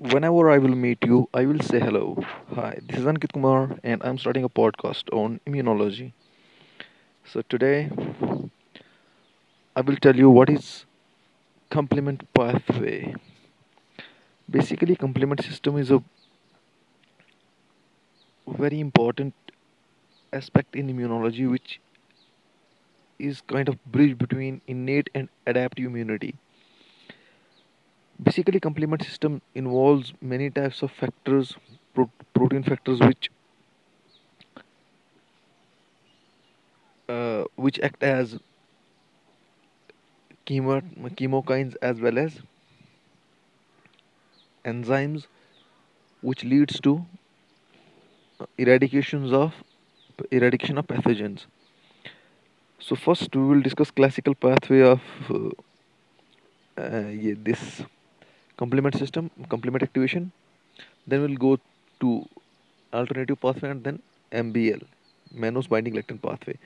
Whenever I will meet you, I will say hello. Hi, this is Ankit Kumar, and I'm starting a podcast on immunology. So today, I will tell you what is complement pathway. Basically, complement system is a very important aspect in immunology, which is kind of bridge between innate and adaptive immunity. Basically, complement system involves many types of factors, pro- protein factors, which uh, which act as chemo- chemokines as well as enzymes, which leads to uh, eradications of eradication of pathogens. So first, we will discuss classical pathway of uh, uh, yeah, this complement system, complement activation. Then we'll go to alternative pathway and then MBL, mannose binding lectin pathway.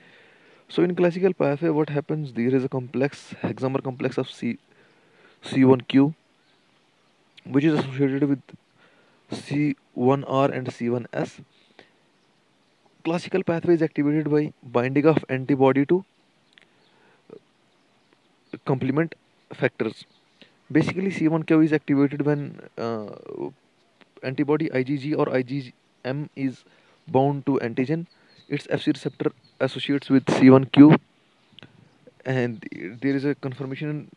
So in classical pathway, what happens? There is a complex hexamer complex of C C1Q, which is associated with C1R and C1S. Classical pathway is activated by binding of antibody to uh, complement factors. Basically, C1Q is activated when uh, antibody IgG or IgM is bound to antigen. Its Fc receptor associates with C1Q, and there is a conformation.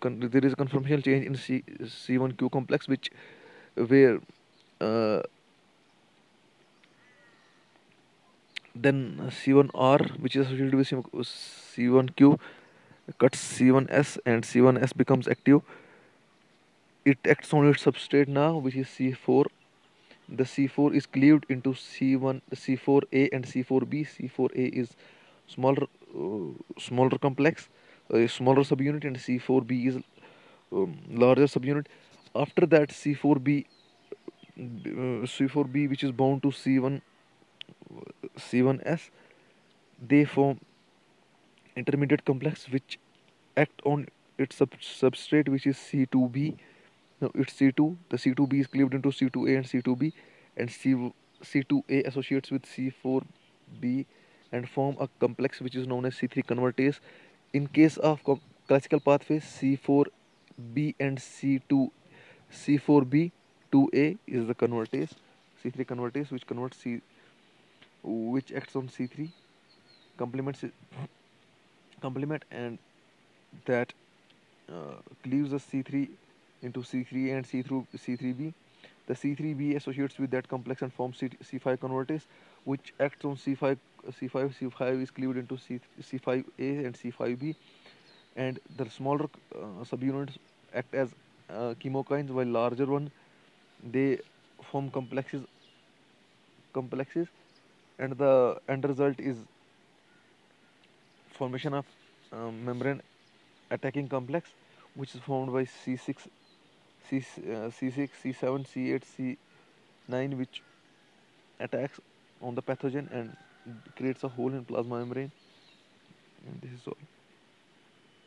Con- there is a conformational change in C- C1Q complex, which where uh, then C1R, which is associated with C1Q, cuts C1S, and C1S becomes active. It acts on its substrate now, which is C4. The C4 is cleaved into C1, C4A, and C4B. C4A is smaller, uh, smaller complex, a smaller subunit, and C4B is um, larger subunit. After that, C4B, uh, C4B, which is bound to C1, C1S, they form intermediate complex which act on its sub- substrate, which is C2B. Now it's C2. The C2B is cleaved into C2A and C2B, and C C2A associates with C4B and form a complex which is known as C3 convertase. In case of classical pathway, C4B and C2 C4B 2A is the convertase, C3 convertase which converts C which acts on C3 complements complement and that uh, cleaves the C3 into C3 and C through C3b. The C3b associates with that complex and forms C, C5 convertase, which acts on C5. C5 C5 is cleaved into C, C5a and C5b, and the smaller uh, subunits act as uh, chemokines, while larger ones they form complexes complexes, and the end result is formation of um, membrane attacking complex, which is formed by C6 C, uh, C6, C7, C8, C9, which attacks on the pathogen and creates a hole in plasma membrane. And this is all.